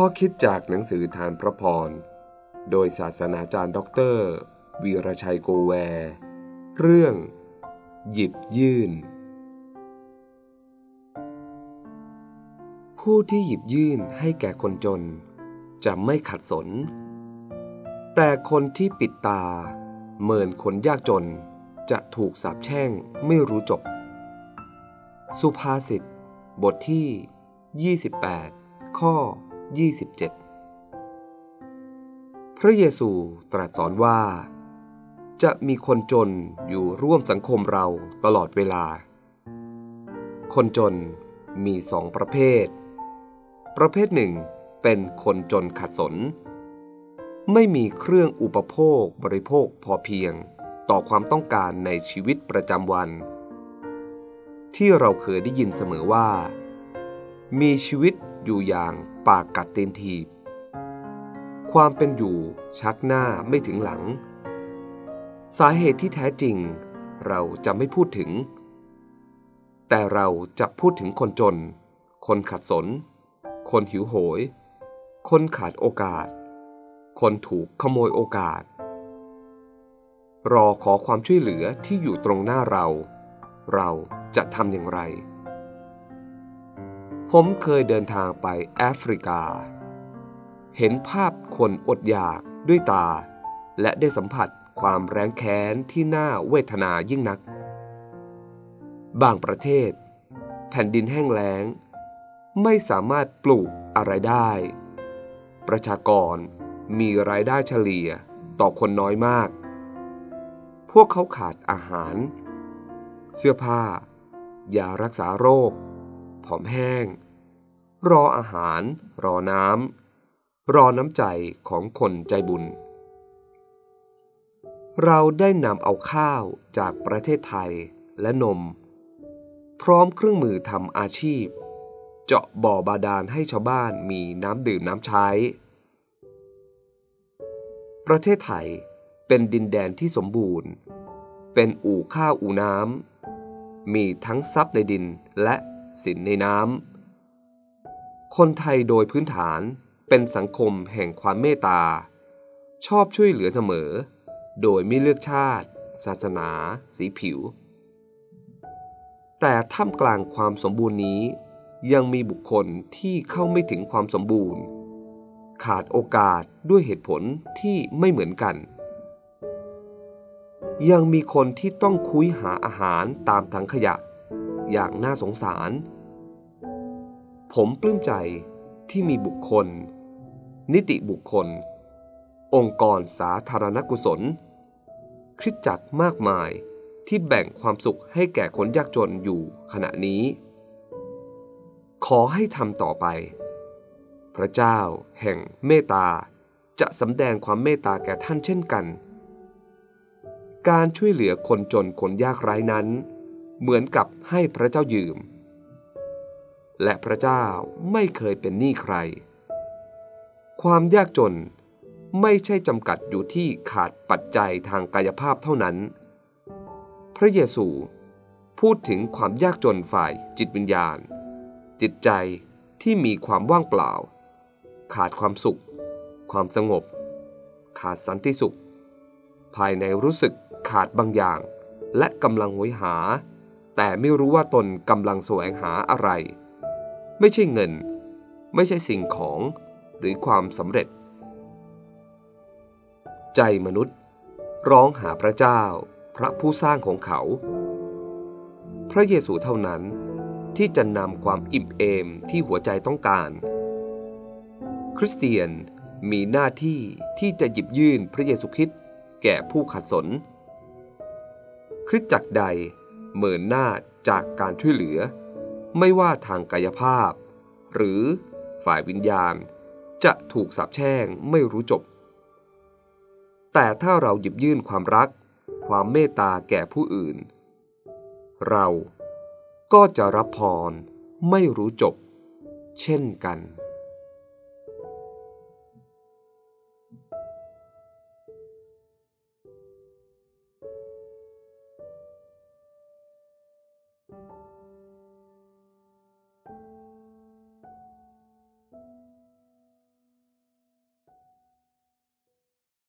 ข้อคิดจากหนังสือธารพระพร โดยศาสนาจารย์ด็อกเตอร์ วีรชัยโกแวร์เรื่อง หยิบยื่น ผู้ที่หยิบยื่นให้แก่คนจน จะไม่ขัดสน แต่คนที่ปิดตา เมินคนยากจนจะถูกสาปแช่งไม่รู้จบ สุภาษิต บทที่ 28 ข้อ 27 พระเยซูตรัสสอนว่า จะมีคนจนอยู่ร่วมสังคมเราตลอดเวลา คนจนมีสองประเภท ประเภทหนึ่งเป็นคนจนขัดสน ไม่มีเครื่องอุปโภคบริโภคพอเพียงต่อความต้องการในชีวิตประจำวัน ที่เราเคยได้ยินเสมอว่า มีชีวิตอยู่อย่าง ปากกัดเต็นทีบ ความเป็นอยู่ชักหน้าไม่ถึงหลัง สาเหตุที่แท้จริงเราจะไม่พูดถึง แต่เราจะพูดถึงคนจน คนขัดสน คนหิวโหย คนขาดโอกาส คนถูกขโมยโอกาส รอขอความช่วยเหลือที่อยู่ตรงหน้าเรา เราจะทำอย่างไร ผมเคยเดินทางไปแอฟริกา เห็นภาพคนอดอยากด้วยตา และได้สัมผัสความแรงแค้นที่น่าเวทนายิ่งนัก บางประเทศ แผ่นดินแห้งแล้ง ไม่สามารถปลูกอะไรได้ ประชากรมีรายได้เฉลี่ยต่อคนน้อยมาก พวกเขาขาดอาหาร เสื้อผ้า ยารักษาโรค ผอมแห้ง รออาหาร รอน้ำ รอน้ำใจของคนใจบุญ เราได้นำเอาข้าวจากประเทศไทยและนม พร้อมเครื่องมือทำอาชีพ เจาะบ่อบาดาลให้ชาวบ้านมีน้ำดื่มน้ำใช้ ประเทศไทยเป็นดินแดนที่สมบูรณ์ เป็นอู่ข้าวอู่น้ำมีทั้งทรัพย์ในดินและ สินในน้ำ คนไทยโดยพื้นฐานเป็นสังคมแห่งความเมตตา ชอบช่วยเหลือเสมอ โดยไม่เลือกชาติ ศาสนา สีผิว แต่ท่ามกลางความสมบูรณ์นี้ ยังมีบุคคลที่เข้าไม่ถึงความสมบูรณ์ ขาดโอกาสด้วยเหตุผลที่ไม่เหมือนกัน ยังมีคนที่ต้องคุยหาอาหารตามถังขยะ อย่างน่าสงสาร ผมปลื้มใจที่มีบุคคล นิติบุคคล องค์กรสาธารณกุศล คริสจักรมากมายที่แบ่งความสุขให้แก่คนยากจนอยู่ขณะนี้ ขอให้ทำต่อไป พระเจ้าแห่งเมตตาจะสำแดงความเมตตาแก่ท่านเช่นกัน การช่วยเหลือคนจนคนยากไร้นั้น เหมือนกับให้พระเจ้ายืม และพระเจ้าไม่เคยเป็นหนี้ใคร ความยากจนไม่ใช่จำกัดอยู่ที่ขาดปัจจัยทางกายภาพเท่านั้น พระเยซูพูดถึงความยากจนฝ่ายจิตวิญญาณ จิตใจที่มีความว่างเปล่า ขาดความสุข ความสงบ ขาดสันติสุข ภายในรู้สึกขาดบางอย่าง และกำลังหวยหา แต่ไม่รู้ว่าตนกำลังแสวงหาอะไร ไม่ใช่เงิน ไม่ใช่สิ่งของหรือความสำเร็จ ใจมนุษย์ ร้องหาพระเจ้า พระผู้สร้างของเขา พระเยซูเท่านั้นที่จะนำความอิ่มเอมที่หัวใจต้องการ คริสเตียนมีหน้าที่ที่จะหยิบยื่นพระเยซูคริสต์แก่ผู้ขัดสน คริสตจักรใด เมินหน้าจากการช่วยเหลือ ไม่ว่าทางกายภาพ หรือฝ่ายวิญญาณ จะถูกสาปแช่งไม่รู้จบ แต่ถ้าเราหยิบยื่นความรัก ความเมตตาแก่ผู้อื่น เราก็จะรับพรไม่รู้จบ เช่นกัน